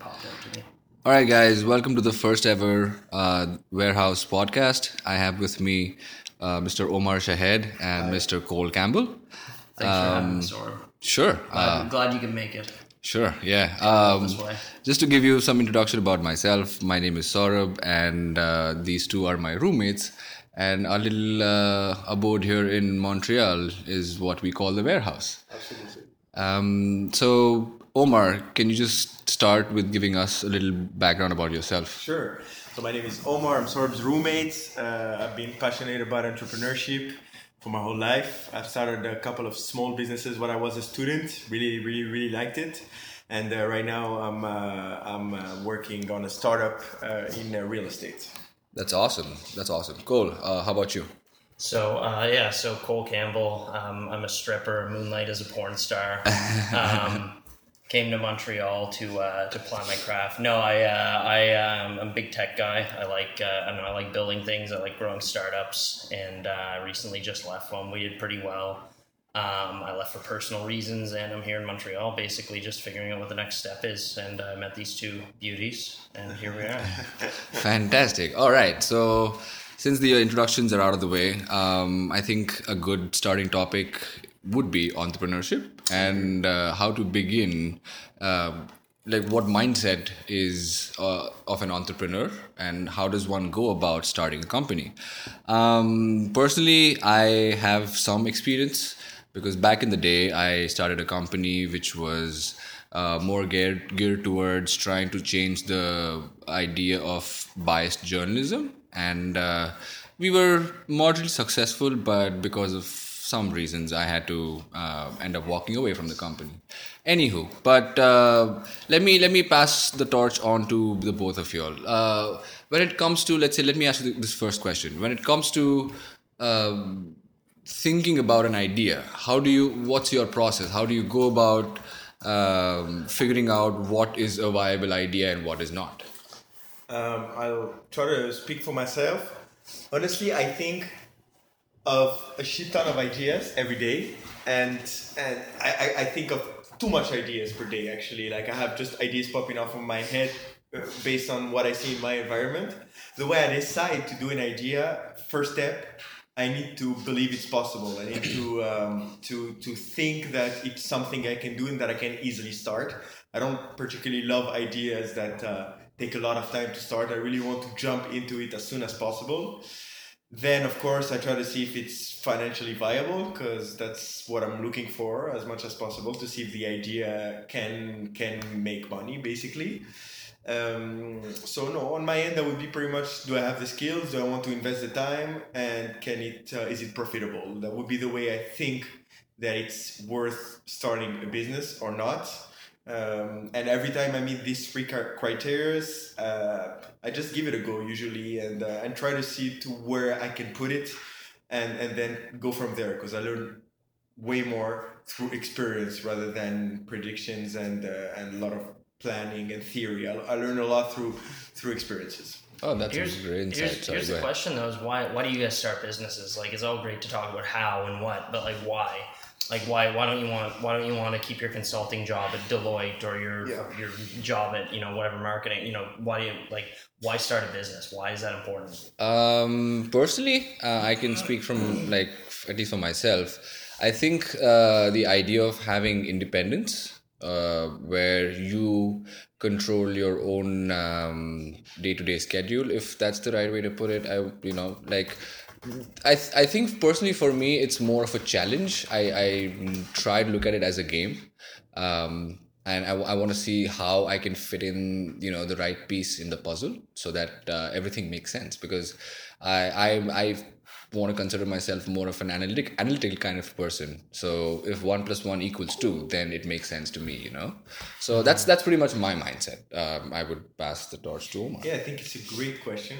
popped out to me. All right, guys, welcome to the first ever uh, Warehouse podcast. I have with me uh, Mr. Omar Shahed and Mr. Cole Campbell. Thanks for having us, Sorb. Sure, uh, I'm glad you can make it sure, yeah. Um, just to give you some introduction about myself, my name is Saurabh, and uh, these two are my roommates. And our little uh, abode here in Montreal is what we call the warehouse. Absolutely. Um, so, Omar, can you just start with giving us a little background about yourself? Sure. So my name is Omar. I'm Sorb's roommate. Uh, I've been passionate about entrepreneurship for my whole life. I've started a couple of small businesses when I was a student. Really, really, really liked it. And uh, right now I'm uh, I'm uh, working on a startup uh, in uh, real estate. That's awesome. That's awesome. Cole, uh, how about you? So uh, yeah, so Cole Campbell. Um, I'm a stripper. Moonlight as a porn star. Um, came to Montreal to uh, to plan my craft. No, I uh, I um, I'm a big tech guy. I like uh, I know. I like building things. I like growing startups. And uh, I recently just left one. We did pretty well. Um, I left for personal reasons, and I'm here in Montreal, basically just figuring out what the next step is. And I met these two beauties, and here we are. Fantastic. All right. So, since the introductions are out of the way, um, I think a good starting topic would be entrepreneurship and uh, how to begin. um like what mindset is uh, of an entrepreneur and how does one go about starting a company um, personally i have some experience because back in the day i started a company which was uh, more geared, geared towards trying to change the idea of biased journalism and uh, we were moderately successful but because of some reasons I had to uh, end up walking away from the company. Anywho, but uh, let me let me pass the torch on to the both of you all. Uh, when it comes to let's say, let me ask you this first question. When it comes to um, thinking about an idea, how do you? What's your process? How do you go about um, figuring out what is a viable idea and what is not? Um, I'll try to speak for myself. Honestly, I think of a shit ton of ideas every day, and and I, I, think of too much ideas per day. Actually, like I have just ideas popping off of my head uh, based on what I see in my environment. The way I decide to do an idea, first step, I need to believe it's possible. I need to um, to to think that it's something I can do and that I can easily start. I don't particularly love ideas that uh, take a lot of time to start. I really want to jump into it as soon as possible. Then, of course, I try to see if it's financially viable because that's what I'm looking for as much as possible to see if the idea can can make money, basically. Um, so no, on my end, that would be pretty much: Do I have the skills? Do I want to invest the time? And can it uh, is it profitable? That would be the way I think that it's worth starting a business or not. Um, and every time I meet these three criteria, uh, I just give it a go usually, and uh, and try to see to where I can put it, and and then go from there because I learn way more through experience rather than predictions and uh, and a lot of planning and theory. I, I learn a lot through through experiences. Oh, that's Here's, a great insight. here's, Sorry, here's the question though: is why why do you guys start businesses? Like, it's all great to talk about how and what, but like, why? Like, why why don't you want why don't you want to keep your consulting job at Deloitte or your Yeah. your job at you know whatever marketing? You know, why do you like why start a business? Why is that important? Um, personally, uh, I can speak from like at least for myself. I think uh, the idea of having independence, uh, where you control your own um, day-to-day schedule, if that's the right way to put it. I you know like. I, th- I think personally for me it's more of a challenge. I, I try to look at it as a game. Um, and I, I want to see how I can fit in, you know, the right piece in the puzzle so that uh, everything makes sense. Because I I, I want to consider myself more of an analytic analytical kind of person. So if one plus one equals two, then it makes sense to me, you know. So that's that's pretty much my mindset. Um, I would pass the torch to Omar. Yeah, I think it's a great question.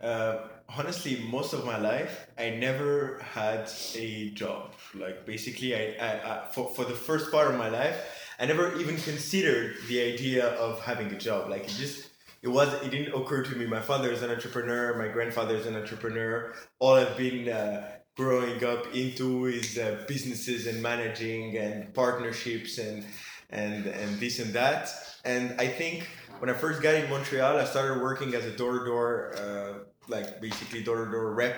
Uh, honestly, most of my life, I never had a job. Like basically, I, I, I for for the first part of my life, I never even considered the idea of having a job. Like it just it was it didn't occur to me. My father is an entrepreneur. My grandfather is an entrepreneur. All I've been uh, growing up into is uh, businesses and managing and partnerships and and and this and that. And I think when I first got in Montreal, I started working as a door to door, like basically door to door rep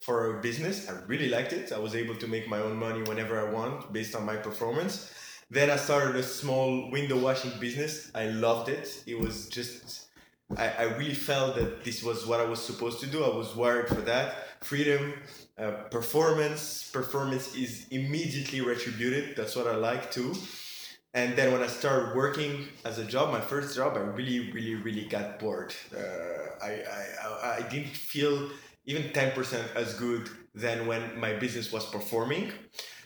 for a business. I really liked it. I was able to make my own money whenever I want based on my performance. Then I started a small window washing business. I loved it. It was just, I, I really felt that this was what I was supposed to do. I was wired for that. Freedom, uh, performance. Performance is immediately retributed. That's what I like too. And then when I started working as a job, my first job, I really, really, really got bored. Uh, I, I, I didn't feel even 10% as good than when my business was performing.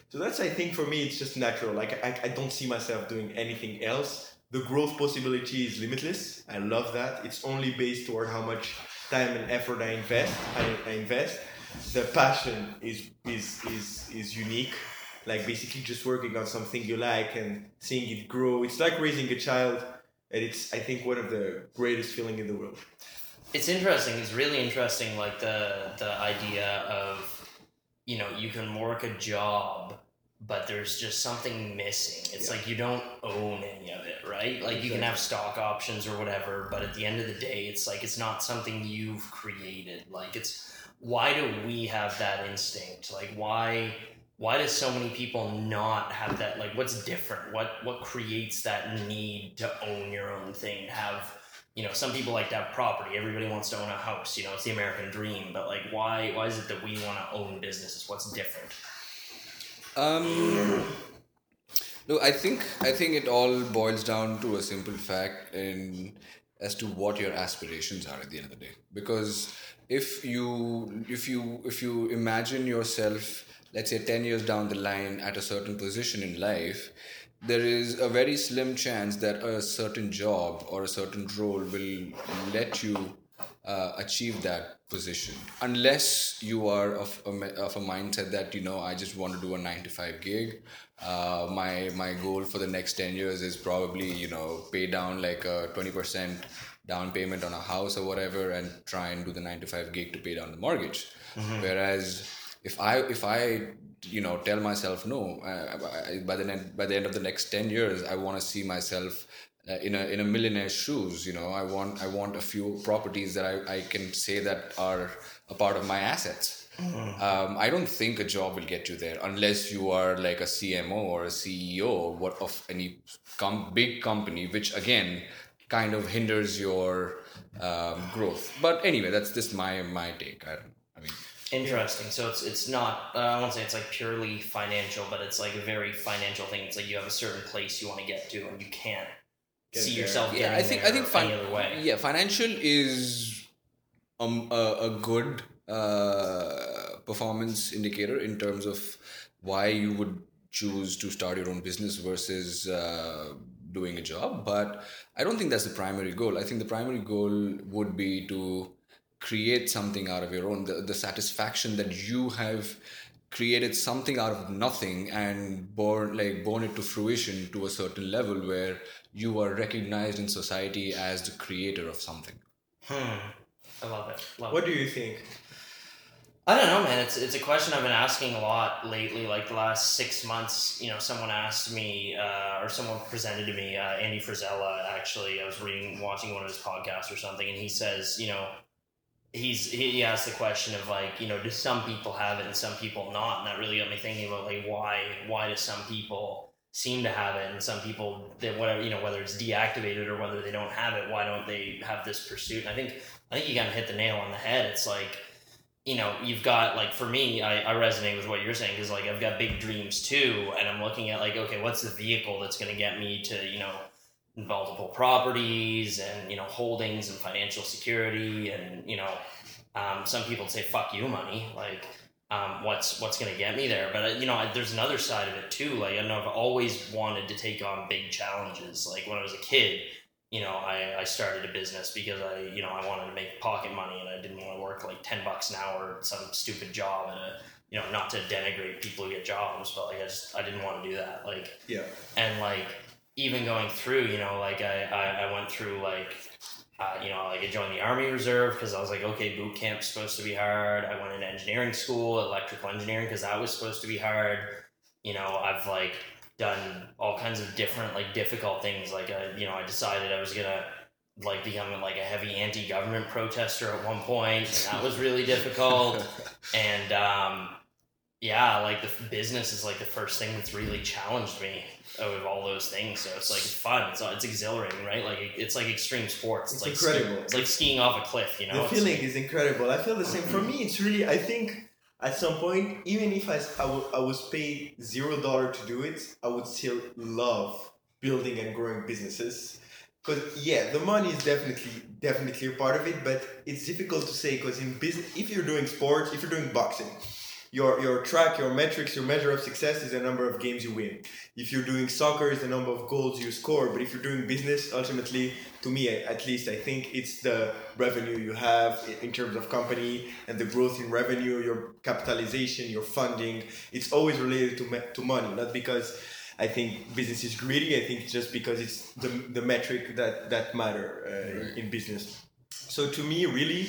So that's, I think, for me, it's just natural. Like, I, I don't see myself doing anything else. The growth possibility is limitless. I love that. It's only based toward how much time and effort I invest. I, I invest. The passion is, is, is, is unique. Like, basically, just working on something you like and seeing it grow. It's like raising a child. And it's, I think, one of the greatest feeling in the world it's interesting. It's really interesting, like the the idea of, you know, you can work a job, but there's just something missing. It's yeah. like you don't own any of it, right? Like exactly. you can have stock options or whatever, but at the end of the day, it's like it's not something you've created. Like it's why do we have that instinct? Like why why does so many people not have that like what's different what what creates that need to own your own thing have you know, some people like to have property. Everybody wants to own a house. You know, it's the American dream. But like, why? Why is it that we want to own businesses? What's different? Um, no, I think I think it all boils down to a simple fact in as to what your aspirations are at the end of the day. Because if you if you if you imagine yourself, let's say ten years down the line at a certain position in life, there is a very slim chance that a certain job or a certain role will let you uh, achieve that position unless you are of a, of a mindset that you know i just want to do a 9 to 5 gig uh, my my goal for the next 10 years is probably you know pay down like a 20% down payment on a house or whatever and try and do the 9 to 5 gig to pay down the mortgage mm-hmm. whereas if i if i you know tell myself no uh, by the end by the end of the next 10 years i want to see myself uh, in a in a millionaire's shoes you know i want i want a few properties that i, I can say that are a part of my assets. Mm. um, i don't think a job will get you there unless you are like a cmo or a ceo what of any com- big company which again kind of hinders your um, growth. But anyway that's just my my take. I, mean Interesting. So it's it's not. Uh, I won't say it's like purely financial, but it's like a very financial thing. It's like you have a certain place you want to get to, and you can't get see there. yourself. Yeah, I think I think fin- other way. Yeah, financial is um, a, a good uh, performance indicator in terms of why you would choose to start your own business versus uh, doing a job. But I don't think that's the primary goal. I think the primary goal would be to create something out of your own the, the satisfaction that you have created something out of nothing and born like born it to fruition to a certain level where you are recognized in society as the creator of something hmm i love it love what it. do you think I don't know, man. It's it's a question I've been asking a lot lately. Like the last six months, you know, someone asked me, uh, or someone presented to me, uh, Andy Frisella. Actually, I was reading, watching one of his podcasts or something, and he says, you know, he's he asked the question of like you know do some people have it and some people not? And that really got me thinking about like why why do some people seem to have it and some people that whatever you know whether it's deactivated or whether they don't have it why don't they have this pursuit? And i think i think you kind of hit the nail on the head. It's like you know you've got like for me i, I resonate with what you're saying because like i've got big dreams too and i'm looking at like okay what's the vehicle that's going to get me to you know multiple properties and you know holdings and financial security and you know um, some people say fuck you money. Like um, what's what's gonna get me there? But uh, you know there's another side of it too. Like I know I've always wanted to take on big challenges. Like when I was a kid you know I, I started a business because I you know I wanted to make pocket money and I didn't want to work like 10 bucks an hour some stupid job at a you know not to denigrate people who get jobs but like I just I didn't want to do that. Like yeah. and like even going through, you know, like I, I, I went through like, uh, you know, like I joined the Army Reserve because I was like, okay, boot camp's supposed to be hard. I went into engineering school, electrical engineering, because that was supposed to be hard. You know, I've like done all kinds of different, like difficult things. Like, uh, you know, I decided I was gonna like becoming like a heavy anti-government protester at one point, and that was really difficult. And um, yeah, like the business is like the first thing that's really challenged me of all those things. So it's like fun. It's it's exhilarating, right? Like it- it's like extreme sports. It's, It's like ski- incredible. it's like skiing off a cliff. You know, the feeling like- is incredible. I feel the same. For me, it's really. I think at some point, even if I, I, w- I was paid zero dollar to do it, I would still love building and growing businesses. Because yeah, the money is definitely definitely a part of it, but it's difficult to say because in business, if you're doing sports, if you're doing boxing, your your track, your metrics, your measure of success is the number of games you win. If you're doing soccer, it's the number of goals you score. But if you're doing business, ultimately, to me at least, I think it's the revenue you have in terms of company and the growth in revenue, your capitalization, your funding. It's always related to to money, not because I think business is greedy. I think just because it's the, the metric that that matter uh, in, in business. So to me, really,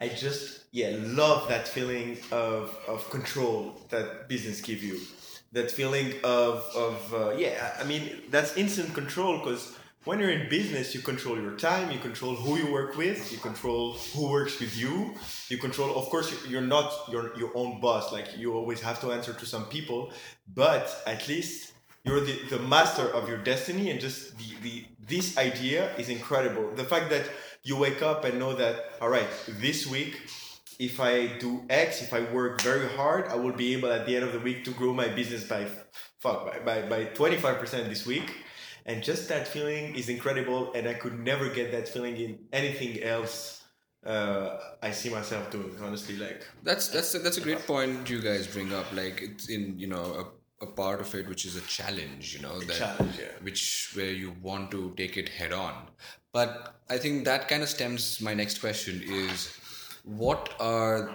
I just yeah love that feeling of of control that business give you. That feeling of of uh, yeah, I mean that's instant control because when you're in business, you control your time, you control who you work with, you control who works with you, you control. Of course, you're- not your your own boss. Like you always have to answer to some people, but at least you're the, the master of your destiny and just the, the this idea is incredible the fact that you wake up and know that all right this week if i do x if i work very hard i will be able at the end of the week to grow my business by fuck by, by, by 25% this week and just that feeling is incredible and i could never get that feeling in anything else uh, i see myself doing honestly like That's that's a, that's a great point you guys bring up. Like it's in you know a, a part of it which is a challenge. You know that challenge, yeah. which where you want to take it head on. But I think that kind of stems. My next question is, what are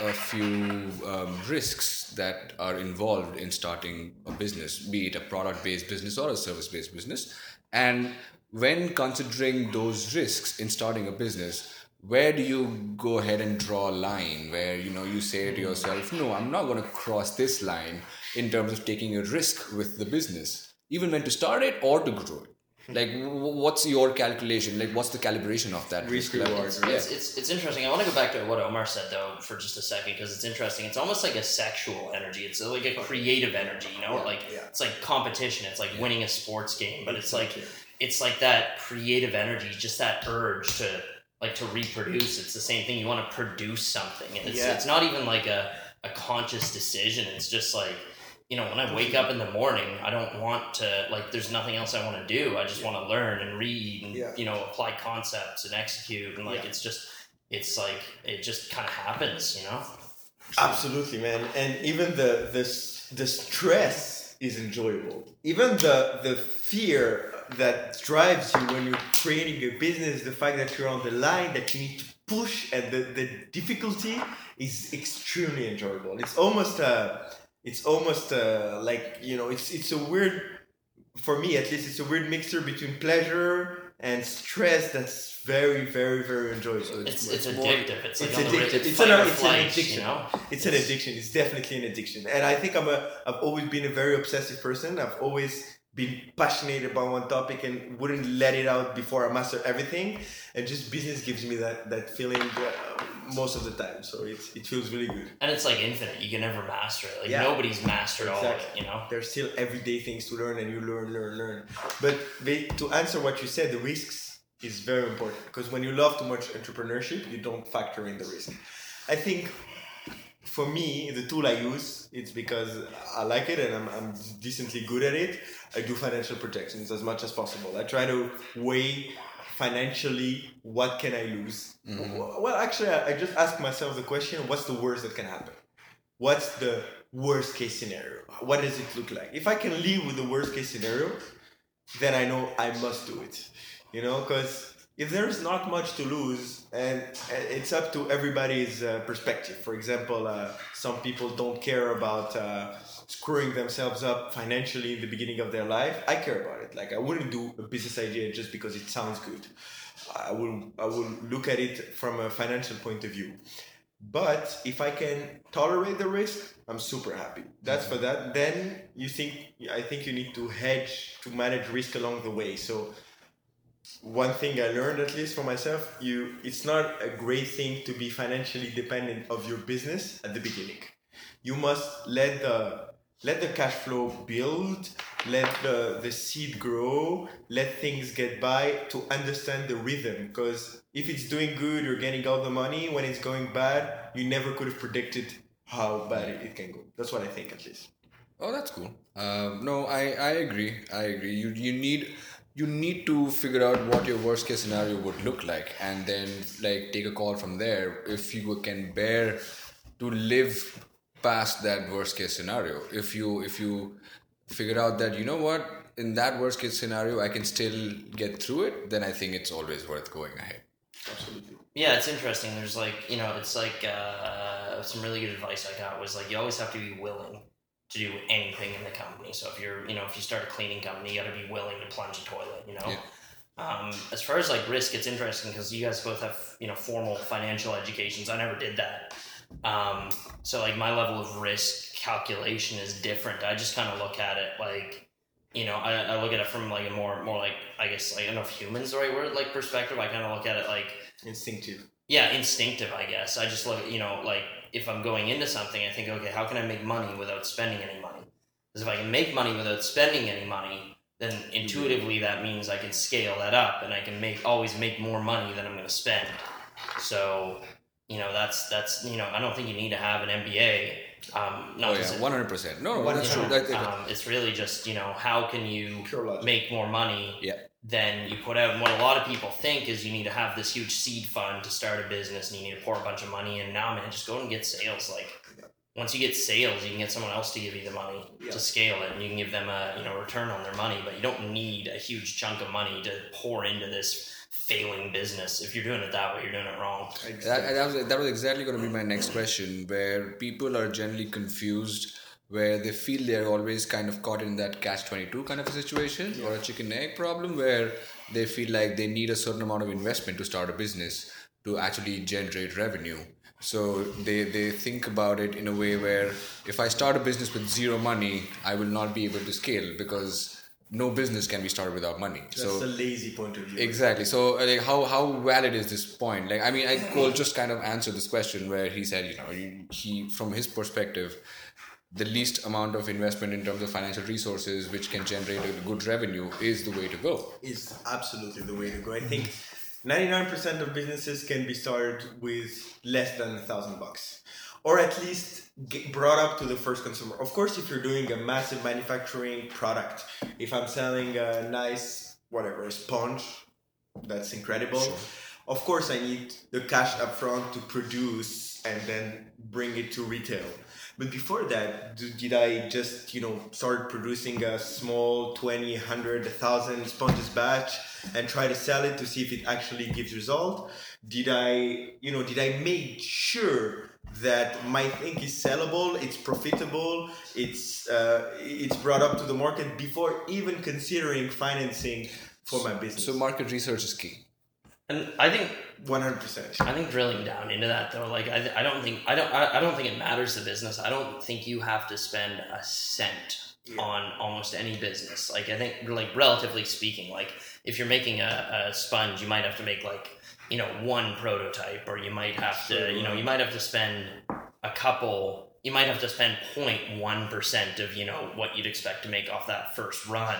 a few um, risks that are involved in starting a business, be it a product-based business or a service-based business, and when considering those risks in starting a business where do you go ahead and draw a line where you know you say to yourself no i'm not going to cross this line in terms of taking a risk with the business even when to start it or to grow it like w- what's your calculation like what's the calibration of that Risk level? reward, yeah. It's, it's, it's interesting. I want to go back to what Omar said though for just a second because it's interesting. It's almost like a sexual energy. It's like a creative energy. You know, Yeah, like yeah. it's like competition. It's like winning a sports game, but it's like it's like that creative energy, just that urge to like to reproduce. It's the same thing. You want to produce something, and it's Yeah. it's not even like a a conscious decision. It's just like you know, when I wake up in the morning, I don't want to like. There's nothing else I want to do. I just want to learn and read and Yeah. you know apply concepts and execute and like Yeah. it's just it's like it just kind of happens, you know. Absolutely, man. And even the the s- the stress is enjoyable. Even the the fear that drives you when you're creating a business, the fact that you're on the line, that you need to push, and the, the difficulty is extremely enjoyable. It's almost uh it's almost uh, like you know, it's it's a weird for me at least it's a weird mixture between pleasure and stress that's very, very, very enjoyable. It's it's, more- addictive. It's like it's addictive. it's, It's an- it's an addiction. you know. It's an addiction. It's definitely an addiction. And I think I'm a I've always been a very obsessive person. I've always been passionate about one topic and wouldn't let it out before I master everything. And just business gives me that that feeling uh, most of the time. So it it feels really good. And it's like infinite. You can never master it. Like Yeah. nobody's mastered all of it, you know. There's still everyday things to learn, and you learn, learn, learn. But they, to answer what you said, the risks is very important because when you love too much entrepreneurship, you don't factor in the risk. I think for me, the tool I use, it's because I like it and I'm, I'm decently good at it. I do financial projections as much as possible. I try to weigh financially what can I lose. Mm-hmm. Well, actually, I, I just ask myself the question: What's the worst that can happen? What's the worst case scenario? What does it look like? If I can live with the worst case scenario, then I know I must do it. You know, because if there's not much to lose, and it's up to everybody's uh, perspective. For example, uh, some people don't care about uh, screwing themselves up financially in the beginning of their life. I care about it. Like I wouldn't do a business idea just because it sounds good. I will I will look at it from a financial point of view. But if I can tolerate the risk, I'm super happy. That's for that. Then you think I think you need to hedge to manage risk along the way. So one thing I learned at least for myself, you it's not a great thing to be financially dependent of your business at the beginning. You must let the let the cash flow build, let the, the seed grow, let things get by to understand the rhythm. Because if it's doing good, you're getting all the money. When it's going bad, you never could have predicted how bad it, can go. That's what I think, at least. Oh, that's cool. Um, no, I, I agree. I agree. You you need you need to figure out what your worst case scenario would look like, and then like take a call from there. If you can bear to live past that worst case scenario, if you if you figure out that you know what in that worst case scenario I can still get through it, then I think it's always worth going ahead. Absolutely. Yeah, it's interesting. There's like you know, it's like uh, some really good advice I got was like you always have to be willing to do anything in the company. So if you're you know if you start a cleaning company, you got to be willing to plunge a toilet. You know. Yeah. Um, as far as like risk, it's interesting because you guys both have you know formal financial educations. I never did that, um, so like my level of risk calculation is different. I just kind of look at it like you know I, I look at it from like a more more like I guess like, I don't know if humans the right word like perspective. I kind of look at it like Instinctive. yeah instinctive I guess. I just look you know like if I'm going into something, I think okay how can I make money without spending any money? Because if I can make money without spending any money, then intuitively that means I can scale that up and I can make always make more money than I'm going to spend. So, you know, that's that's you know, I don't think you need to have an MBA. Um, not Oh yeah, one hundred percent. No, no, that's true. know, That- that- um, it's really just you know how can you make more money Yeah. Than you put out. And what a lot of people think is you need to have this huge seed fund to start a business, and you need to pour a bunch of money in. Now, man, just go and get sales. Like once you get sales, you can get someone else to give you the money Yeah. to scale it, and you can give them a you know return on their money. But you don't need a huge chunk of money to pour into this failing business. If you're doing it that way, you're doing it wrong. That, that, was, that was exactly going to be my next question, where people are generally confused, where they feel they're always kind of caught in that catch 22 kind of a situation or a chicken egg problem, where they feel like they need a certain amount of investment to start a business to actually generate revenue. So they, they think about it in a way where if I start a business with zero money, I will not be able to scale because no business can be started without money. That's so the lazy point of view. Exactly. So, uh, like, how how valid is this point? Like, I mean, I Cole just kind of answered this question where he said, you know, he from his perspective, the least amount of investment in terms of financial resources which can generate a good revenue is the way to go. is absolutely the way to go. I think 99% of businesses can be started with less than a thousand bucks, or at least get brought up to the first consumer. Of course, if you're doing a massive manufacturing product, if I'm selling a nice whatever sponge, that's incredible. Of course, I need the cash upfront to produce and then bring it to retail. But before that, do, did I just, you know, start producing a small 20, 100, 1,000 sponges batch and try to sell it to see if it actually gives result? Did I, you know, did I make sure that my thing is sellable, it's profitable, it's uh, it's brought up to the market before even considering financing for my business? So, market research is key. And I think 100%. I think drilling down into that though, like I, I don't think I don't I, I don't think it matters the business. I don't think you have to spend a cent Yeah. on almost any business. Like I think like relatively speaking, like if you're making a, a sponge, you might have to make like you know one prototype, or you might have to you know you might have to spend a couple. You might have to spend 0.1 percent of you know what you'd expect to make off that first run.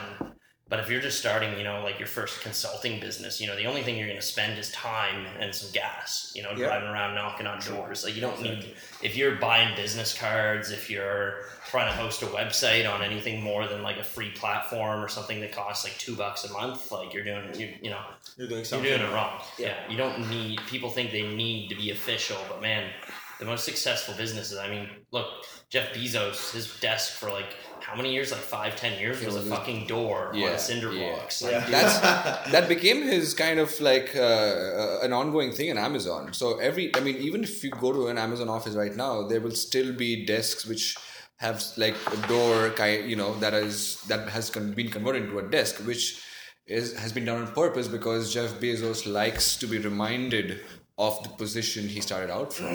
But if you're just starting, you know, like your first consulting business, you know, the only thing you're going to spend is time and some gas, you know, Yeah. driving around knocking on doors. Like you don't need, if you're buying business cards, if you're trying to host a website on anything more than like a free platform or something that costs like two bucks a month, like you're doing, you, you know, You're doing you're doing it wrong. Yeah. Yeah. You don't need, people think they need to be official, but man, the most successful businesses, I mean, look, Jeff Bezos, his desk for like how many years? Like five, ten years was a was- fucking door on Yeah, a cinder yeah. blocks. Like, Yeah. That's that became his kind of like uh, uh, an ongoing thing in Amazon. So every, I mean, even if you go to an Amazon office right now, there will still be desks which have like a door you know, that is that has been converted into a desk, which is has been done on purpose because Jeff Bezos likes to be reminded of the position he started out from.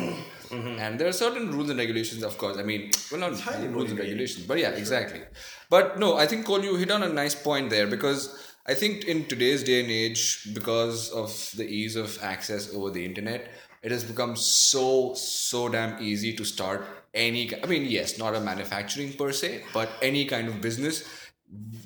Mm-hmm. And there are certain rules and regulations, of course. I mean, well, not highly rules and regulations, but yeah, exactly. But no, I think Cole, you hit on a nice point there because I think in today's day and age, because of the ease of access over the internet, it has become so so damn easy to start any. I mean, yes, not a manufacturing per se, but any kind of business,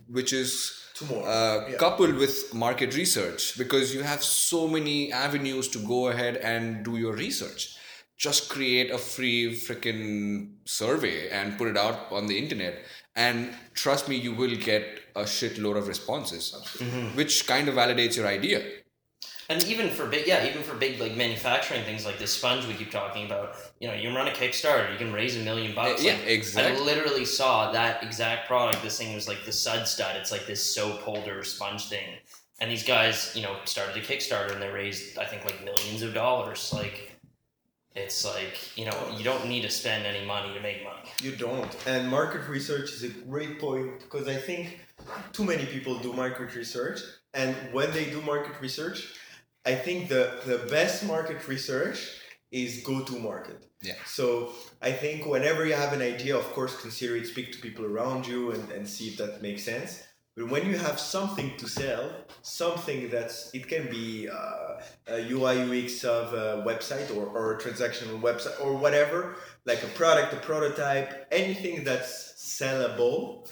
which is Tomorrow, uh, yeah. coupled with market research because you have so many avenues to go ahead and do your research. Just create a free freaking survey and put it out on the internet and trust me you will get a shitload of responses which kind of validates your idea And even for big, yeah, even for big like manufacturing things like this sponge we keep talking about, you know, you can run a Kickstarter, you can raise a million bucks. Yeah, Like, exactly. I literally saw that exact product. This thing was like the Sud Stud. It's like this soap holder sponge thing, and these guys, you know, started a Kickstarter and they raised, I think, like millions of dollars. Like, it's like you know, you don't need to spend any money to make money. You don't. And market research is a great point because I think too many people do market research. And when they do market research, I think the, the best market research is go to market. Yeah. So I think whenever you have an idea, of course, consider it, speak to people around you and, and see if that makes sense. But when you have something to sell, something that's, it can be uh, a UI UX of a website or, or a transactional website or whatever, like a product, a prototype, anything that's sellable,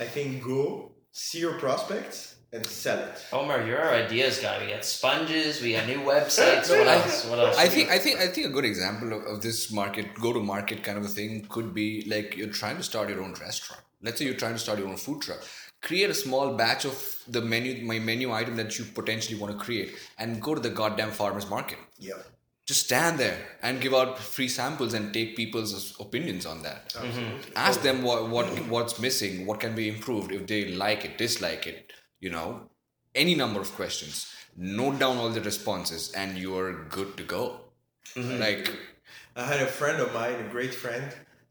I think go see your prospects and sell it. Omar, you're our ideas guy. We got sponges, we got new websites. What else? What else? I think I think I think a good example of, of this market go to market kind of a thing could be like you're trying to start your own restaurant. Let's say you're trying to start your own food truck. Create a small batch of the menu my menu item that you potentially want to create and go to the goddamn farmers market. Yeah. Just stand there and give out free samples and take people's opinions on that. Ask them what, what what's missing, what can be improved, if they like it, dislike it, you know, any number of questions. Note down all the responses and you're good to go. Like I had a friend of mine, a great friend.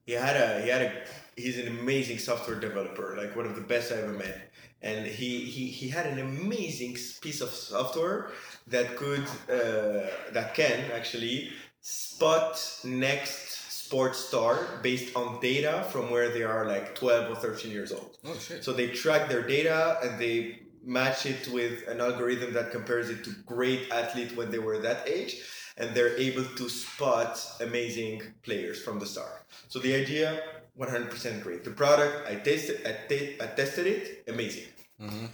He had a he had a he's an amazing software developer, like one of the best I ever met. And he he, he had an amazing piece of software that could uh, that can actually spot next sports star based on data from where they are like 12 or 13 years old. Oh shit. So they track their data and they match it with an algorithm that compares it to great athlete when they were that age, and they're able to spot amazing players from the start. So the idea, 100% great. The product, I tasted, I, I tested it, amazing. Mm-hmm.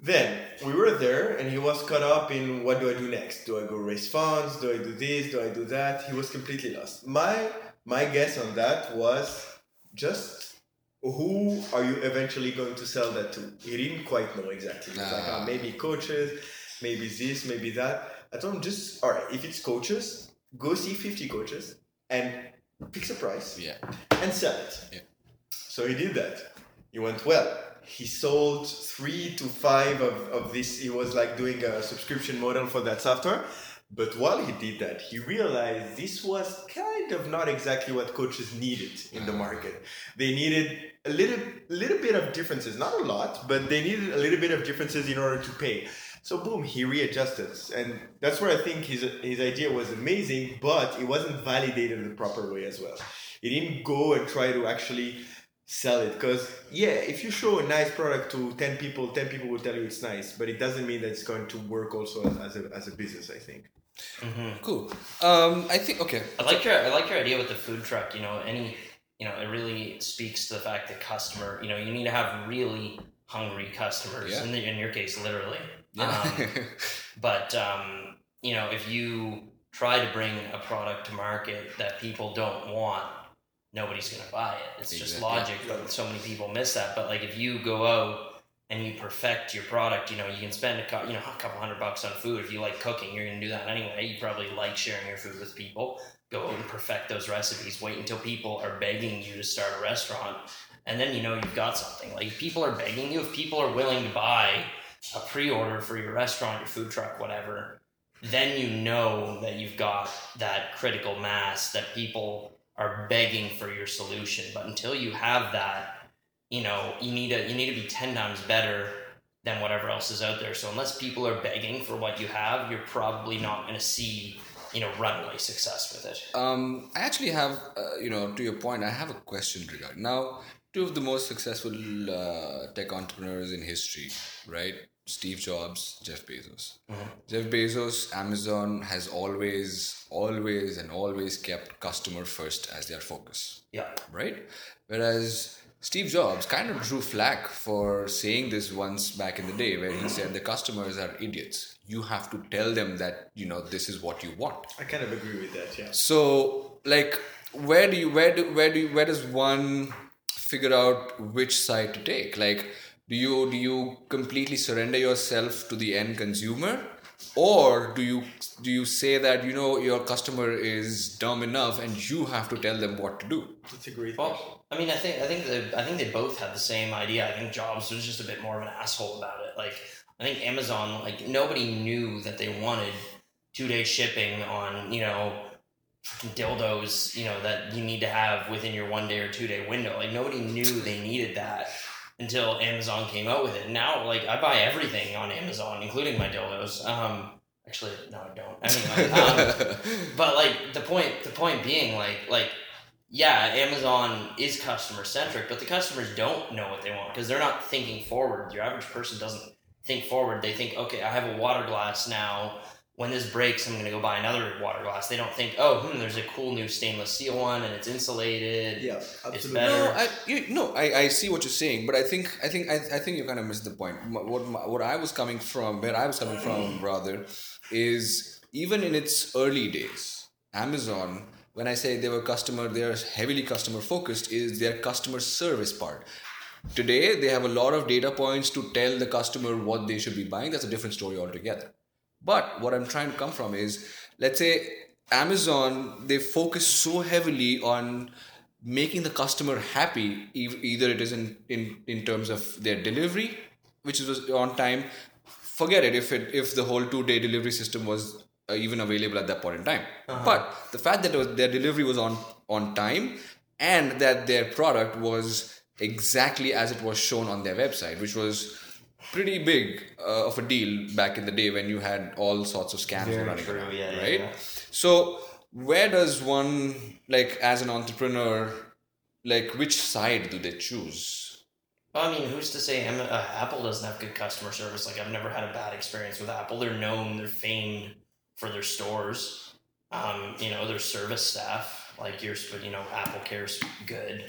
Then we were there, and he was caught up in what do I do next? Do I go raise funds? Do I do this? Do I do that? He was completely lost. My my guess on that was just who are you eventually going to sell that to? He didn't quite know exactly. Was like, Ah. ah, maybe coaches, maybe this, maybe that. I told him just all right. If it's coaches, go see fifty coaches and fix a price Yeah. and sell it. Yeah. So he did that. He went well. He sold three to five of, of this. He was like doing a subscription model for that software. But while he did that, he realized this was kind of not exactly what coaches needed in the market. They needed a little, little bit of differences, not a lot, but they needed a little bit of differences in order to pay. So boom, he readjusted, and that's where I think his his idea was amazing, but it wasn't validated in the proper way as well. He didn't go and try to actually sell it because yeah, if you show a nice product to ten people, ten people will tell you it's nice, but it doesn't mean that it's going to work also as, as a as a business. I think. Cool. Um, I think okay. I like your I like your idea with the food truck. You know, any you know, it really speaks to the fact that customer. You know, you need to have really hungry customers. Yeah. In, the, in your case, literally. Yeah. Um, but um, you know, if you try to bring a product to market that people don't want, nobody's going to buy it. It's just Exactly. logic, but so many people miss that. But like, if you go out and you perfect your product, you know, you can spend a you know a couple hundred bucks on food. If you like cooking, you're going to do that anyway. You probably like sharing your food with people. Go out and perfect those recipes. Wait until people are begging you to start a restaurant, and then you know you've got something. Like if people are begging you, if people are willing to buy a pre-order for your restaurant, your food truck, whatever, then you know that you've got that critical mass that people are begging for your solution. But until you have that, you know, you need to you need to be ten times better than whatever else is out there. So unless people are begging for what you have, you're probably not going to see you know runaway success with it. Um, I actually have, uh, you know, to your point, I have a question regarding now. Two of the most successful uh, tech entrepreneurs in history, right? Steve Jobs, Jeff Bezos. Uh-huh. Jeff Bezos, Amazon has always, always, and always kept customer first as their focus, Yeah. right? Whereas Steve Jobs kind of drew flack for saying this once back in the day, where he said the customers are idiots. You have to tell them that you know this is what you want. I kind of agree with that. Yeah. So, like, where do you where do where do you, where does one figure out which side to take? Like, do you do you completely surrender yourself to the end consumer, or do you do you say that you know your customer is dumb enough and you have to tell them what to do? That's a great question. Well, I mean, I think I think they, I think they both had the same idea. I think Jobs was just a bit more of an asshole about it. Like, I think Amazon, like nobody knew that they wanted two day shipping on you know dildos, you know that you need to have within your one day or two day window. Like nobody knew they needed that until Amazon came out with it. Now, like I buy everything on Amazon, including my dildos. Um, actually, no, I don't. Anyway, um, but like the point, the point being, like, like yeah, Amazon is customer centric, but the customers don't know what they want because they're not thinking forward. Your average person doesn't think forward. They think, okay, I have a water glass now. When this breaks, I'm going to go buy another water glass. They don't think, oh, hmm, there's a cool new stainless steel one and it's insulated. Yeah, It's absolutely. better. No, I you, no, I, I see what you're saying, but I think I think I, I think you kind of missed the point. What what I was coming from, where I was coming from, rather, is even in its early days, Amazon. When I say they were customer, they are heavily customer focused. Is their customer service part. Today, they have a lot of data points to tell the customer what they should be buying. That's a different story altogether. But what I'm trying to come from is, let's say Amazon, they focus so heavily on making the customer happy. Either it is in, in, in terms of their delivery, which was on time. Forget it if it if the whole two day delivery system was uh, even available at that point in time. But the fact that was, their delivery was on on time and that their product was exactly as it was shown on their website, which was pretty big uh, of a deal back in the day when you had all sorts of scams Very running true, around, yeah, yeah, right? yeah. So where does one like as an entrepreneur like which side do they choose? Well, I mean, who's to say Am- uh, Apple doesn't have good customer service? Like, I've never had a bad experience with Apple. They're known, they're famed for their stores. Um, you know, their service staff, like yours, but you know, Apple cares good.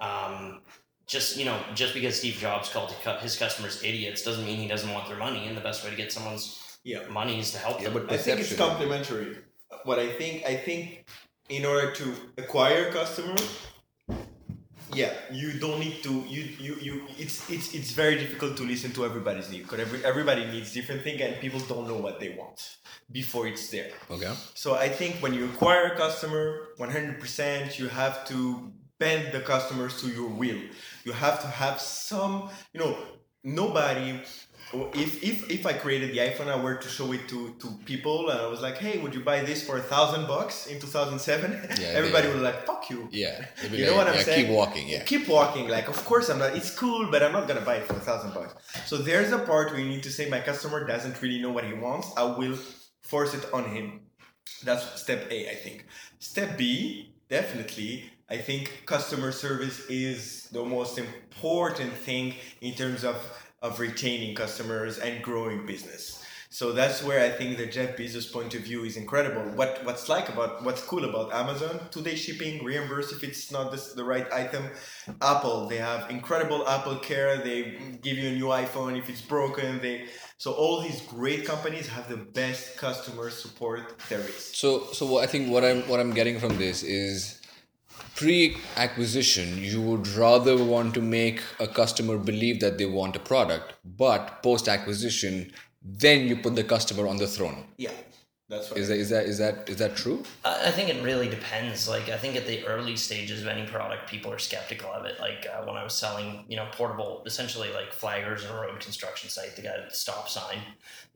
Um, just you know, just because Steve Jobs called his customers idiots doesn't mean he doesn't want their money. And the best way to get someone's Yeah. money is to help Yeah, them. but I think it's complementary. What I think, I think, in order to acquire customer, yeah, you don't need to. You you you. It's it's it's very difficult to listen to everybody's need because every, everybody needs different thing and people don't know what they want before it's there. Okay. So I think when you acquire a customer, 100%, you have to bend the customers to your will. You have to have some, you know, nobody. If, if if I created the iPhone, I were to show it to, to people, and I was like, "Hey, would you buy this for a thousand bucks in 2007?" Yeah, Everybody would like, "Fuck you." Yeah. You know what I'm yeah, saying? Keep walking. Yeah. Keep walking. Like, of course I'm not. It's cool, but I'm not gonna buy it for a thousand bucks. So there's a part where you need to say, my customer doesn't really know what he wants. I will force it on him. That's step A, I think. Step B, definitely. I think customer service is the most important thing in terms of of retaining customers and growing business. So that's where I think the Jeff Bezos point of view is incredible. What what's like about what's cool about Amazon two day shipping, reimburse if it's not this, the right item. Apple they have incredible Apple Care. They give you a new iPhone if it's broken. They so all these great companies have the best customer support there is. So, so what I think what I'm what I'm getting from this is pre-acquisition, you would rather want to make a customer believe that they want a product, but post-acquisition, then you put the customer on the throne. Yeah, that's right. Is that is that is that is that true? I I think it really depends. Like, I think at the early stages of any product, people are skeptical of it. Like uh, when I was selling, you know, portable, essentially like flaggers and a road construction site, the guy at the stop sign.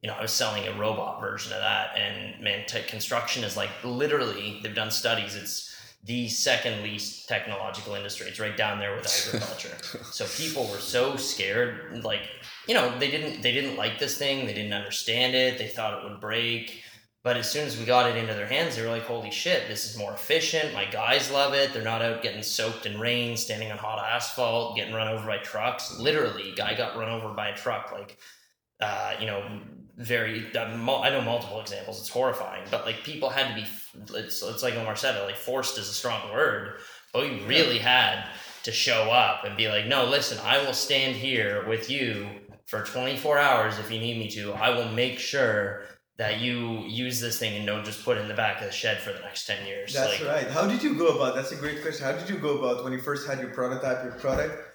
You know, I was selling a robot version of that, and man, tech construction is like literally. They've done studies. It's the second least technological industry. It's right down there with agriculture. so people were so scared. Like, you know, they didn't they didn't like this thing. They didn't understand it. They thought it would break. But as soon as we got it into their hands, they were like, holy shit, this is more efficient. My guys love it. They're not out getting soaked in rain, standing on hot asphalt, getting run over by trucks. Literally, guy got run over by a truck. Like, uh, you know, very. Uh, I know multiple examples. It's horrifying, but like people had to be. It's it's like Omar said. Like forced is a strong word, but we really had to show up and be like, no, listen, I will stand here with you for 24 hours if you need me to. I will make sure that you use this thing and don't just put it in the back of the shed for the next 10 years. That's like, right. How did you go about? That's a great question. How did you go about when you first had your prototype, your product?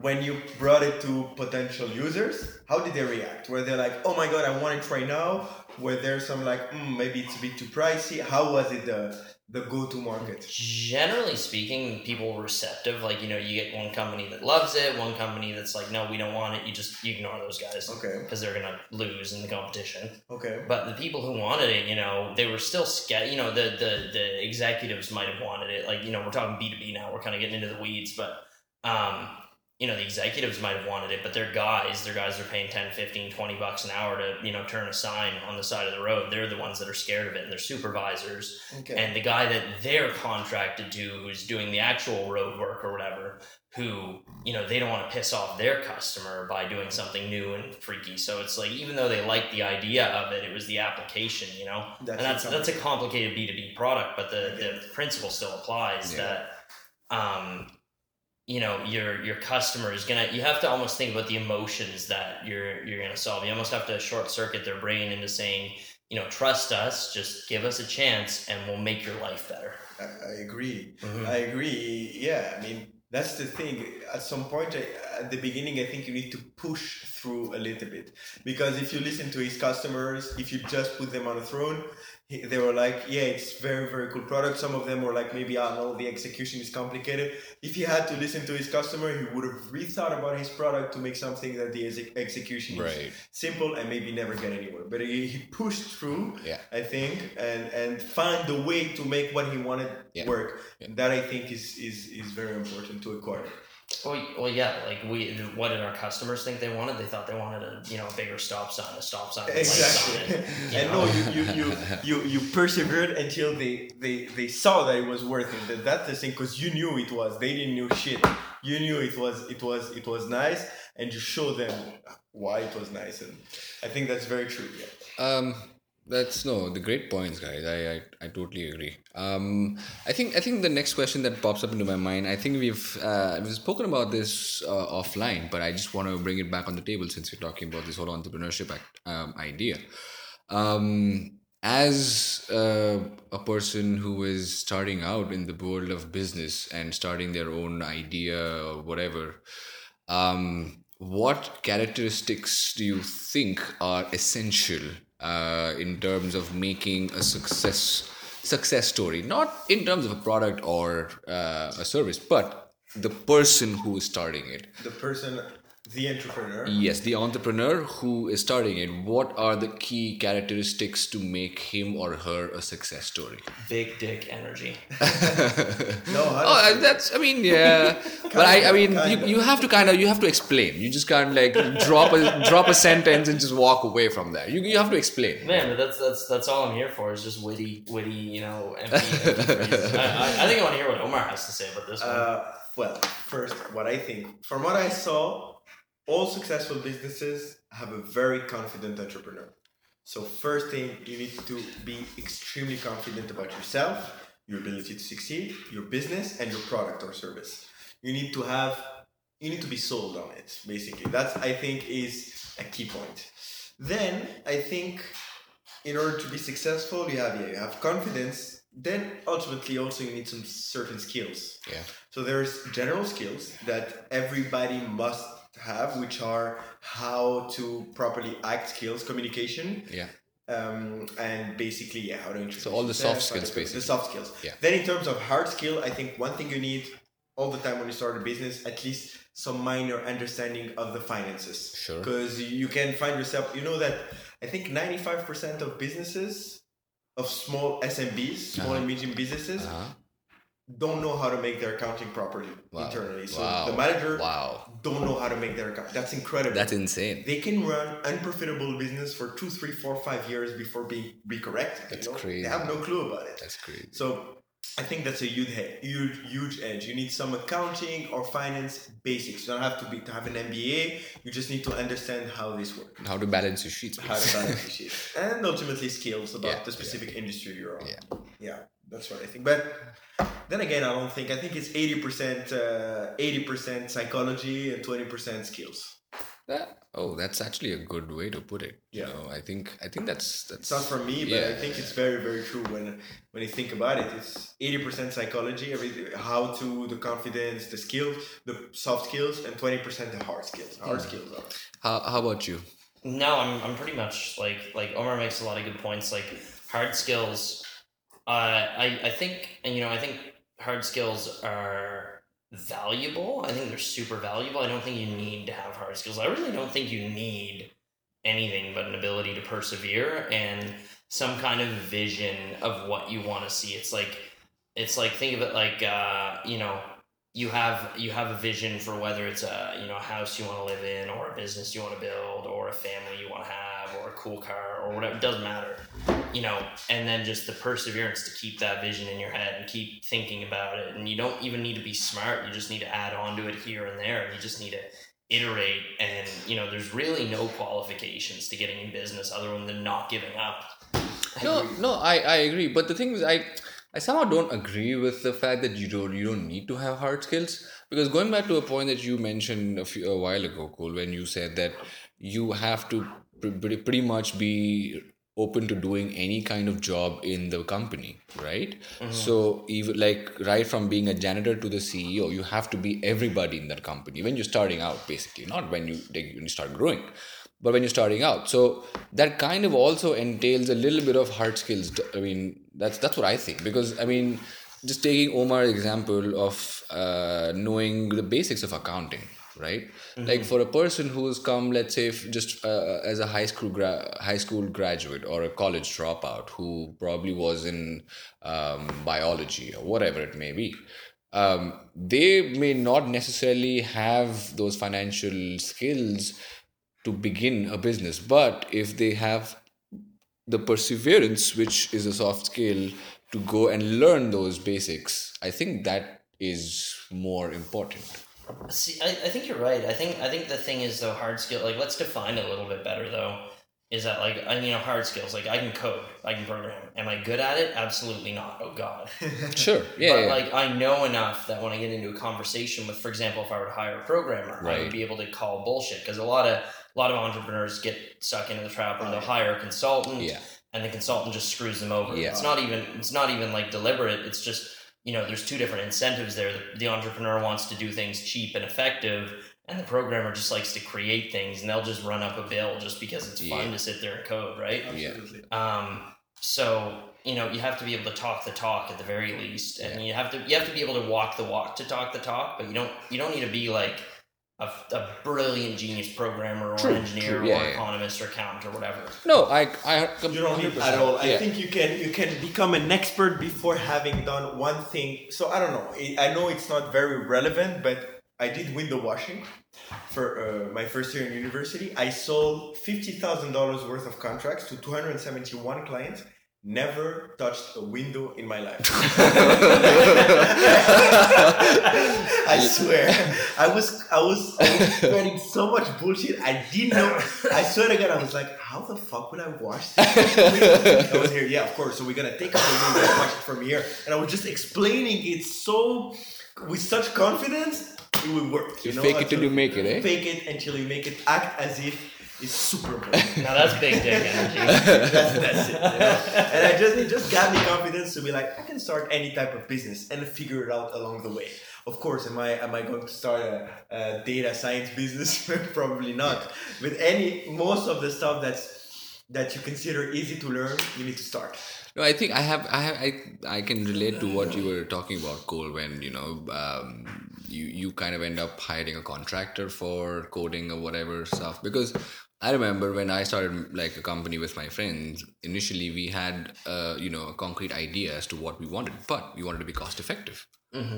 When you brought it to potential users, how did they react? Were they like, "Oh my god, I want it right now"? Were there some like, mm, "Maybe it's a bit too pricey"? How was it the the go to market? generally speaking, people were receptive. Like, you know, you get one company that loves it, one company that's like, no, we don't want it. You just you ignore those guys Okay. because they're going to lose in the competition. Okay. But the people who wanted it, you know, they were still scared. You know, the, the, the executives might have wanted it. Like, you know, we're talking B2B now. We're kind of getting into the weeds, but, um, you know, the executives might have wanted it, but their guys, their guys are paying 10, 15, 20 bucks an hour to, you know, turn a sign on the side of the road. They're the ones that are scared of it and they're supervisors. Okay. And the guy that they're contracted to, who's doing the actual road work or whatever, who, you know, they don't want to piss off their customer by doing something new and freaky. So it's like, even though they like the idea of it, it was the application, you know? That's and that's that's a complicated B2B product, but the, the principle still applies Yeah. that, um, you know your your customer is gonna you have to almost think about the emotions that you're you're gonna solve you almost have to short circuit their brain into saying you know trust us just give us a chance and we'll make your life better I, I agree. Mhm. I agree. Yeah, I mean that's the thing. At some point, I, at the beginning, I think you need to push through a little bit because if you listen to his customers, if you just put them on a throne, they were like, "Yeah, it's very very cool product." Some of them were like, "Maybe ah, I know the execution is complicated." If he had to listen to his customer, he would have rethought about his product to make something that the exe- execution is simple and maybe never get anywhere. But he, he pushed through. Yeah. I think, and and find the way to make what he wanted Yeah. work. Yeah. That I think is is is very important to acquire. Well, well yeah like we what did our customers think they wanted they thought they wanted a you know a bigger stop sign a stop sign with lights on Exactly. it, and know? no, you you, you you you persevered until they they they saw that it was worth it. That that's the thing, because you knew it was. They didn't know shit. You knew it was it was it was nice, and you showed them why it was nice. And I think that's very true. Yeah. Um, that's no the great points, guys. I, I I totally agree. Um, I think I think the next question that pops up into my mind. I think we've uh, we've spoken about this uh, offline, but I just want to bring it back on the table since we're talking about this whole entrepreneurship act, um, idea. Um, as uh, a person who is starting out in the world of business and starting their own idea or whatever, um, what characteristics do you think are essential uh, in terms of making a success success story? Not in terms of a product or uh, a service, but the person who is starting it. The person, the entrepreneur. Yes, the entrepreneur who is starting it. What are the key characteristics to make him or her a success story? big dick energy No, Oh, that's. I mean, yeah, but I. I mean, you, Kinda. you have to kind of you have to explain. You just can't like drop a drop a sentence and just walk away from that You you have to explain. Man, but that's that's that's all I'm here for is just witty, witty, you know, empty. empty. I, I, I think I want to hear what Omar has to say about this one. Uh, well, first, what I think, from what I saw, all successful businesses have a very confident entrepreneur. So, first thing, you need to be extremely confident about yourself, your ability to succeed, your business, and your product or service. You need to have, you need to be sold on it, basically. That's, I think, is a key point. Then, I think, in order to be successful, you have, yeah, you have confidence. Then, ultimately, also, you need some certain skills. Yeah. So there's general skills that everybody must have, which are how to properly act skills, communication, Yeah. um, and basically yeah, how to introduce. So all the soft skills, basically. The soft skills. Yeah. Then in terms of hard skill, I think one thing you need all the time when you start a business, at least some minor understanding of the finances. Sure. Because you can find yourself, you know that I think 95% of businesses, of small SMBs, small Uh-huh. and medium businesses, Uh-huh. Don't know how to make their accounting properly Wow. internally. So wow. the manager Wow. don't know how to make their account. That's incredible. That's insane. they can run unprofitable business for two, three, four, five years before being be corrected. That's you know? crazy. They have no clue about it. That's crazy. So I think that's a huge, huge, huge edge. You need some accounting or finance basics. You don't have to be to have an MBA. You just need to understand how this works, How to balance your sheets. how to balance your sheet, and ultimately skills about Yeah, the specific industry you're on. Yeah. yeah, that's what I think. But then again, I don't think. I think it's eighty percent, uh, eighty percent psychology and twenty percent skills. That- oh, that's actually a good way to put it. Yeah. You know, I think I think that's that's It's not for me, but I Yeah. think it's very, very true when when you think about it. It's eighty percent psychology, everything, how to, the confidence, the skills, the soft skills, and twenty percent the hard skills. Hmm. Hard skills. Are. How, how about you? No, I'm, I'm pretty much like like Omar makes a lot of good points. Like hard skills, uh, I I think and you know I think hard skills are valuable. I think they're super valuable. I don't think you need to have hard skills. I really don't think you need anything but an ability to persevere and some kind of vision of what you want to see. It's like it's like think of it like uh, you know you have you have a vision for whether it's a you know a house you want to live in or a business you want to build or a family you want to have or a cool car or whatever it doesn't matter you know? And then just the perseverance to keep that vision in your head and keep thinking about it. And you don't even need to be smart you just need to add on to it here and there and you just need to iterate. And you know there's really no qualifications to getting in business other than not giving up. No, no, I, I agree. But the thing is, I I somehow don't agree with the fact that you don't you don't need to have hard skills. Because going back to a point that you mentioned a few a while ago, Cole, when you said that you have to pre- pretty, much be open to doing any kind of job in the company, right? Mm-hmm. So even like right from being a janitor to the CEO, you have to be everybody in that company when you're starting out, basically, not when you like, when you start growing but when you're starting out. So that kind of also entails a little bit of hard skills i mean that's that's what i think because i mean just taking omar's example of uh, knowing the basics of accounting right? Like for a person who's come let's say just uh, as a high school gra- high school graduate or a college dropout who probably was in um, biology or whatever it may be um, they may not necessarily have those financial skills to begin a business. But if they have the perseverance which is a soft skill to go and learn those basics i think that is more important See, I, I think you're right. I think I think the thing is though hard skill. Like let's define it a little bit better though. Is that like I you know hard skills? Like I can code, I can program. Am I good at it? Absolutely not. Oh God. sure yeah, but yeah. like I know enough that when I get into a conversation with, for example, if I were to hire a programmer, I would be able to call bullshit because a lot of a lot of entrepreneurs get stuck into the trap where they'll hire a consultant, yeah and the consultant just screws them over. Yeah. It's not even it's not even like deliberate. It's just you know there's two different incentives there. The, the entrepreneur wants to do things cheap and effective, and the programmer just likes to create things, and they'll just run up a bill just because it's fun Yeah. to sit there and code, right? Yeah. Absolutely. Um, so you know you have to be able to talk the talk at the very least, and you have to you have to be able to walk the walk to talk the talk. But you don't you don't need to be like a, a brilliant genius programmer or True, engineer true, yeah, or yeah. economist or accountant or whatever. no i i You don't need at all. I yeah. think you can you can become an expert before having done one thing. So I don't know. I- I know it's not very relevant, but I did window washing for uh, my first year in university. I sold fifty thousand dollars worth of contracts to two hundred seventy one clients. Never touched a window in my life. I swear, I was I was, spreading so much bullshit. I didn't know. I swear to God, I was like, how the fuck would I wash this? I was here, yeah, of course. So we're gonna take out the window and wash it from here. And I was just explaining it so with such confidence, it would work. You You know, fake it till you make it, eh? Fake it until you make it. Act as if it's super important. Now that's big dick energy. that's, that's it. You know? And I just it just got me confidence to be like, I can start any type of business and figure it out along the way. Of course, am I am I going to start a, a data science business? Probably not. But any most of the stuff that's that you consider easy to learn, you need to start. No, I think I have, I have, I, I can relate to what you were talking about, Cole. When you know, um, you you kind of end up hiring a contractor for coding or whatever stuff. Because I remember when I started like a company with my friends. Initially, we had, uh, you know, a concrete idea as to what we wanted, but we wanted to be cost effective,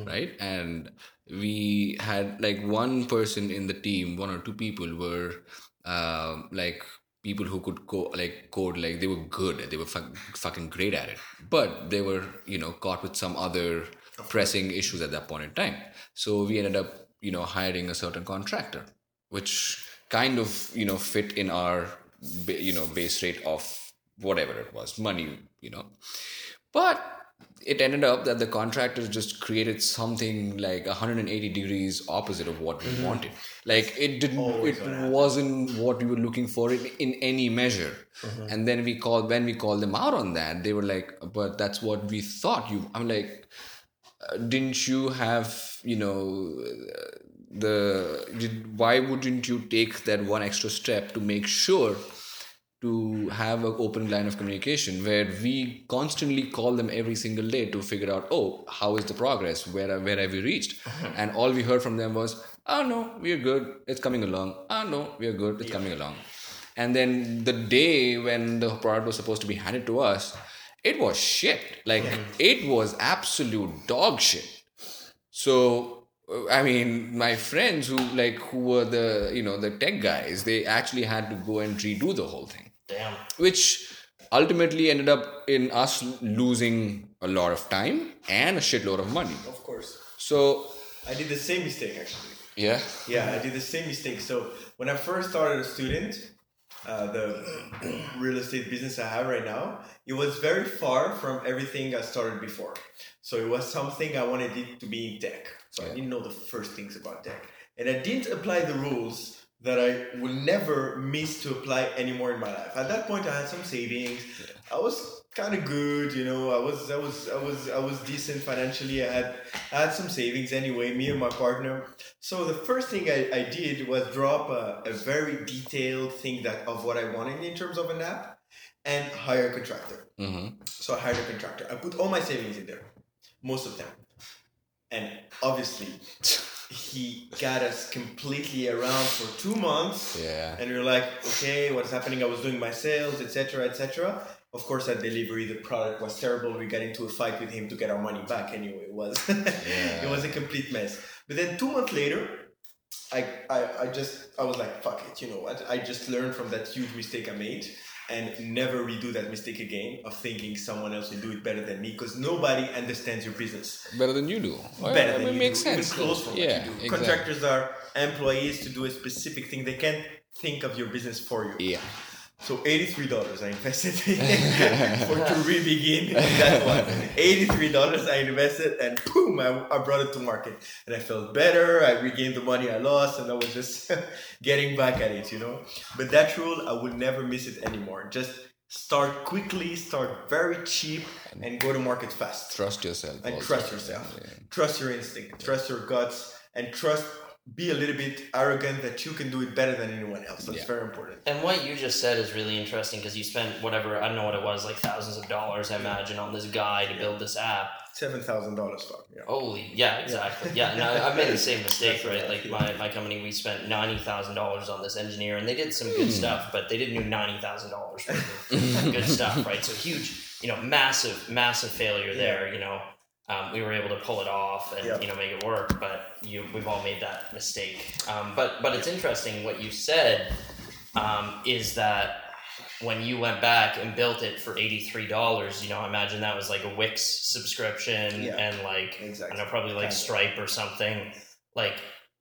right? And we had like one person in the team, one or two people were um like people who could go like code like they were good they were fuck, fucking great at it but they were you know caught with some other pressing issues at that point in time so we ended up you know hiring a certain contractor which kind of you know fit in our you know base rate of whatever it was money you know. But it ended up that the contractors just created something like 180 degrees opposite of what we wanted. Like it didn't Always it wasn't what we were looking for in, in any measure. And then we called when we called them out on that they were like but that's what we thought you i'm like uh, didn't you have you know uh, the did, why wouldn't you take that one extra step to make sure to have an open line of communication where we constantly call them every single day to figure out oh how is the progress? Where where have we reached? Uh-huh. And all we heard from them was oh no we're good. It's coming along. Oh no we're good. It's coming along. And then the day when the product was supposed to be handed to us it was shit. Like it was absolute dog shit. So I mean, my friends who like who were the you know the tech guys, they actually had to go and redo the whole thing, Damn. which ultimately ended up in us losing a lot of time and a shitload of money. Of course. So I did the same mistake actually. yeah, Yeah, I did the same mistake. So when I first started a student, uh, the real estate business I have right now, it was very far from everything I started before. So it was something I wanted it to be in tech. So I didn't know the first things about tech, and I didn't apply the rules that I will never miss to apply anymore in my life. At that point, I had some savings. I was kind of good, you know. I was, I was, I was, I was decent financially. I had, I had some savings anyway. Me and my partner. So the first thing I, I did was drop a, a very detailed thing that of what I wanted in terms of an app, and hire a contractor. hmm So I hired a contractor. I put all my savings in there, most of them. And obviously, he got us completely around for two months. yeah, And we were like, okay, what's happening? I was doing my sales, etc., etc. Of course, at delivery, the product was terrible. We got into a fight with him to get our money back. Anyway, it was it was a complete mess. But then two months later, I, I I just I was like, fuck it. You know what? I just learned from that huge mistake I made. And never redo that mistake again of thinking someone else will do it better than me because nobody understands your business better than you do. Well, better than mean, you makes do, even sense. close from yeah, what you do. exactly. Contractors are employees to do a specific thing. They can't think of your business for you. Yeah, So eighty-three dollars I invested for to re-begin that one. Eighty-three dollars I invested, and boom, I, I brought it to market, and I felt better. I regained the money I lost, and I was just getting back at it, you know. But that rule, I will never miss it anymore. Just start quickly, start very cheap, and go to market fast. trust yourself. And also. trust yourself. Trust your instinct. Trust your guts, and trust. Be a little bit arrogant that you can do it better than anyone else. That's Yeah. very important. And what you just said is really interesting because you spent whatever I don't know what it was like thousands of dollars I imagine on this guy to build this app. Seven thousand dollars, fuck yeah. Holy, yeah, exactly. Yeah, and I, I've made the same mistake, That's right? Like my, my company, we spent ninety thousand dollars on this engineer, and they did some good hmm. stuff, but they didn't do ninety thousand dollars worth of good stuff, right? So huge, you know, massive, massive failure there. You know, um, we were able to pull it off and Yeah. you know make it work, but you we've all made that mistake. Um, but but it's interesting what you said um, is that when you went back and built it for eighty three dollars, you know, I imagine that was like a Wix subscription Yeah. and like Exactly. I know probably like. Stripe or something. Like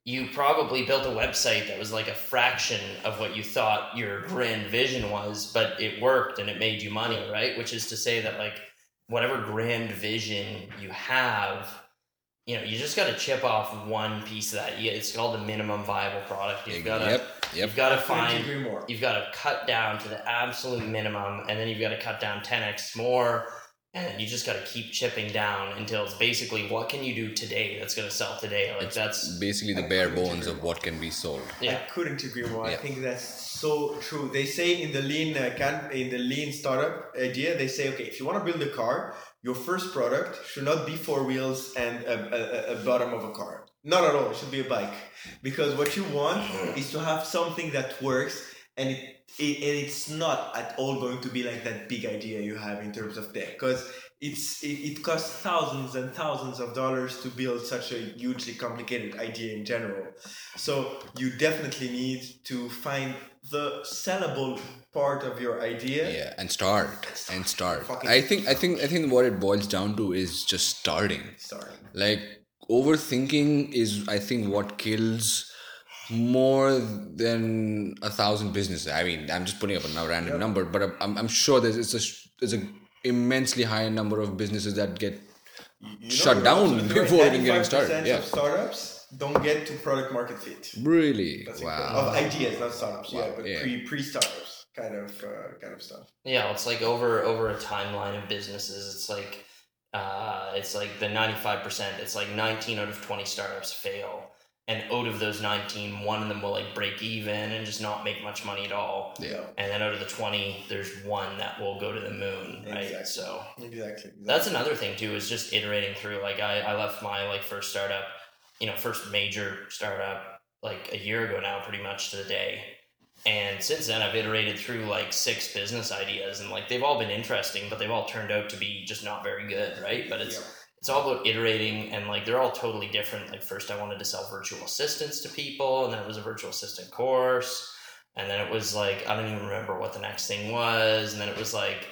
you probably built a website that was like a fraction of what you thought your grand vision was, but it worked and it made you money, right? Which is to say that like whatever grand vision you have, you know, you just got to chip off one piece of that. You- It's called the minimum viable product. You've got to Yep, yep. you've got to find agree more. you've got to cut down to the absolute minimum and then you've got to cut down 10x more and you just got to keep chipping down until it's basically what can you do today that's going to sell today like that's Basically, the bare bones of what can be sold. yeah I couldn't agree more. I think that's so true. They say in the lean uh, can in the lean startup idea, they say, okay, if you want to build a car, your first product should not be four wheels and a, a, a bottom of a car. Not at all. It should be a bike because what you want is to have something that works and it, it and it's not at all going to be like that big idea you have in terms of tech because it's it, it costs thousands and thousands of dollars to build such a hugely complicated idea in general. So you definitely need to find the sellable part of your idea. Yeah and start and start. Fucking- i think i think i think what it boils down to is just starting. Starting. Like overthinking is i think what kills more than a thousand businesses i mean i'm just putting up a now random number but I'm, I'm sure there's it's a there's a immensely high number of businesses that get You shut you're down absolutely before even getting started yeah of startups don't get to product market fit really That's wow incredible. Of ideas, not startups. Yeah, but yeah. pre pre startups kind of uh, kind of stuff. Yeah, it's like over over a timeline of businesses. It's like uh, it's like the ninety five percent. It's like nineteen out of twenty startups fail, and out of those nineteen, one of them will like break even and just not make much money at all. yeah And then out of the twenty, there's one that will go to the moon, right? Exactly. So Exactly. exactly. that's another thing too is just iterating through like I, I left my like first startup you know first major startup like a year ago now pretty much to the day and since then i've iterated through like six business ideas and like they've all been interesting but they've all turned out to be just not very good right but it's Yeah. It's all about iterating and like they're all totally different like first i wanted to sell virtual assistants to people and then it was a virtual assistant course and then it was like i don't even remember what the next thing was and then it was like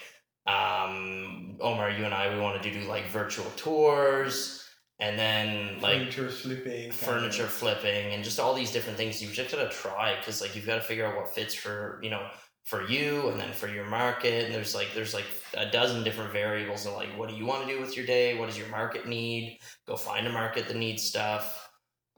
um omar you and i we wanted to do like virtual tours and then like furniture flipping. furniture flipping and just all these different things you've just got to try because like you've got to figure out what fits for you know for you and then for your market. And there's like there's like a dozen different variables of like what do you want to do with your day? What does your market need? Go find a market that needs stuff.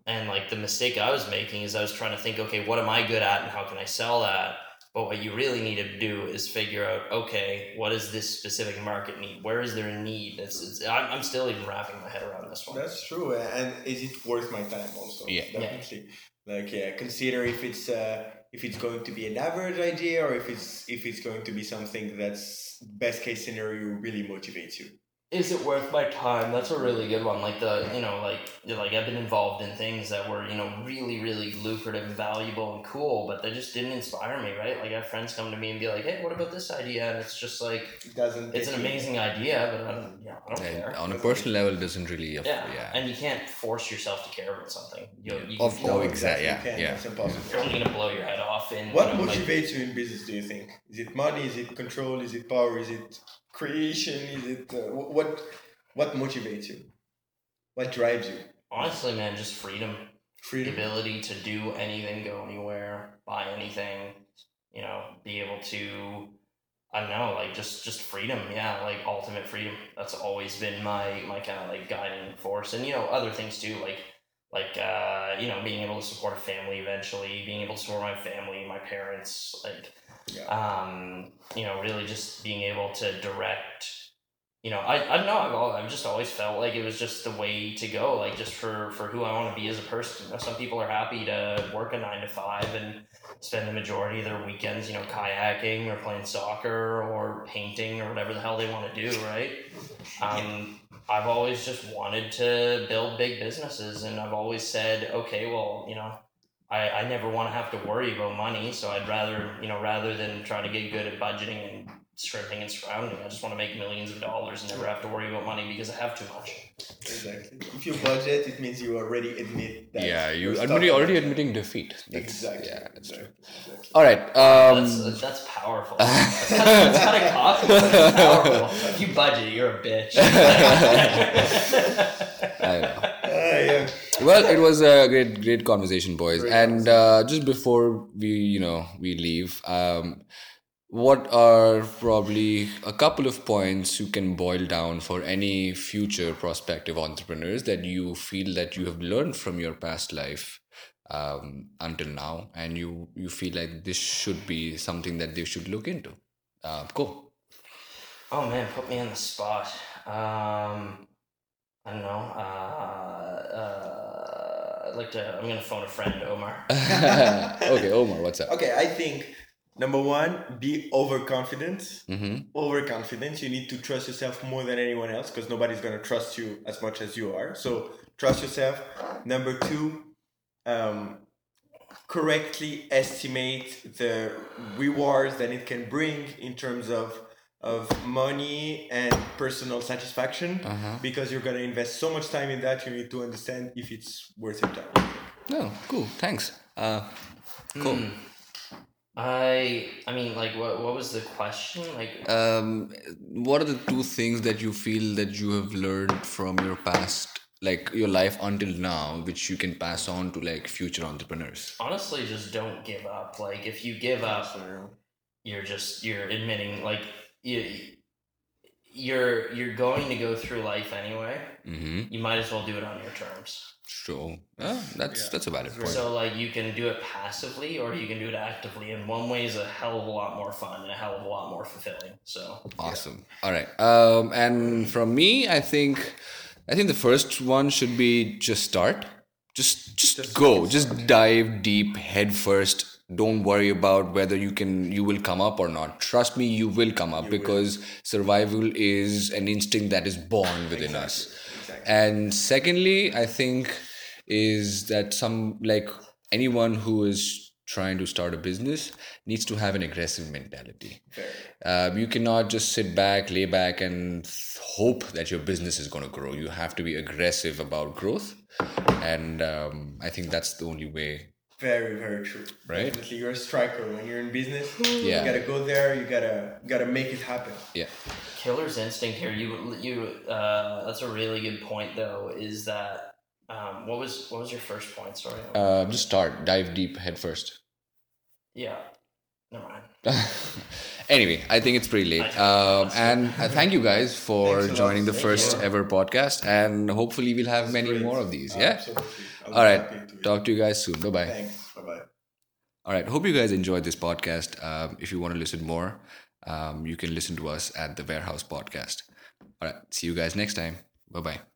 And like the mistake i was making is i was trying to think okay what am i good at and how can i sell that? But what you really need to do is figure out okay what does this specific market need? Where is there a need? It's, it's I'm, I'm still even wrapping my head around this one. That's true, and is it worth my time? Also, Yeah. definitely. Like, yeah, consider if it's uh, if it's going to be an average idea or if it's if it's going to be something that's best case scenario really motivates you. Is it worth my time? That's a really good one. Like the, you know, like like I've been involved in things that were, you know, really, really lucrative and valuable and cool, but they just didn't inspire me, right? Like I have friends come to me and be like, "Hey, what about this idea?" And it's just like It doesn't. it's an get you- amazing idea, but I don't, yeah, I don't And care. on a personal level it doesn't really aff- Yeah. yeah, and you can't force yourself to care about something. You, you Of can- course. No, exactly, you yeah, can't. yeah. It's impossible. you're only gonna blow your head off. And What you know, like- motivates you in business? Do you think? Is it money? Is it control? Is it power? Is it creation? Is it uh, what? What motivates you? What drives you? honestly, man, just freedom. the Freedom. ability to do anything, go anywhere, buy anything, you know, be able to I don't know, like just just freedom, yeah, like ultimate freedom. That's always been my my kind of like guiding force, and you know other things too, like like uh, you know being able to support a family eventually, being able to support my family, my parents, like Yeah. um, you know really just being able to direct you know, I, I don't know. I've, al- I've just always felt like it was just the way to go, like just for, for who I want to be as a person. You know, some people are happy to work a nine to five and spend the majority of their weekends, you know, kayaking or playing soccer or painting or whatever the hell they want to do, right? Um, I've always just wanted to build big businesses, and I've always said, okay, well, you know, I, I never want to have to worry about money, so I'd rather, you know, rather than try to get good at budgeting and scrimping and surrounding, I just want to make millions of dollars and never have to worry about money because I have too much. Exactly. If you budget, it means you already admit that. yeah you you're stuck already admitting defeat That's- Exactly. yeah that's true exactly. exactly. all right um That's that's powerful. That's kind of, that's kind of cocky. Powerful. If you budget, you're a bitch. I know. Yeah. well it was a great great conversation boys Great and uh, just before we you know we leave um what are probably a couple of points you can boil down for any future prospective entrepreneurs that you feel that you have learned from your past life um, until now and you you feel like this should be something that they should look into uh, cool oh man, put me on the spot. Um, I don't know. Uh, uh, I'd like to. I'm gonna phone a friend, Omar. okay omar what's up Okay, I think number one, be overconfident. mm-hmm. Overconfident. You need to trust yourself more than anyone else because nobody's gonna trust you as much as you are. So trust yourself. Number two, um, correctly estimate the rewards that it can bring in terms of of money and personal satisfaction Uh-huh. because you're going to invest so much time in that you need to understand if it's worth your time No, cool. Thanks. Uh, cool. I I mean like what what was the question? Like Um, what are the two things that you feel that you have learned from your past, like your life until now, which you can pass on to like future entrepreneurs? honestly just don't give up. Like if you give up you're just you're admitting like you you're you're going to go through life anyway. Mm-hmm. You might as well do it on your terms. Sure. Yeah, that's Yeah, that's a valid that's point. So like you can do it passively or you can do it actively and one way is a hell of a lot more fun and a hell of a lot more fulfilling. So Awesome. All right. Um, and from me, I think, I think the first one should be just start. Just, just, Just go. get Just dive deep, head first. Don't worry about whether you can, you will come up or not. Trust me, you will come up will. because survival is an instinct that is born within us. And secondly, I think is that some like anyone who is trying to start a business needs to have an aggressive mentality. Um, you cannot just sit back, lay back, and hope that your business is going to grow. You have to be aggressive about growth, and um, I think that's the only way. Very, very true. Right? Definitely, you're a striker when you're in business. Yeah. You gotta go there. You gotta gotta make it happen. Yeah, killer's instinct here you you uh that's a really good point though is that um what was what was your first point sorry uh, just start, dive deep, head first. yeah never mind anyway, I think it's pretty late. Um, and uh, thank you guys for Thanks a lot. joining the first ever podcast, and hopefully we'll have many Great. more of these. Yeah. Absolutely. All right. to- Talk to you guys soon. Bye bye. Thanks. Bye bye. All right. Hope you guys enjoyed this podcast. Um, if you want to listen more, um, you can listen to us at the Warehouse Podcast. All right. See you guys next time. Bye bye.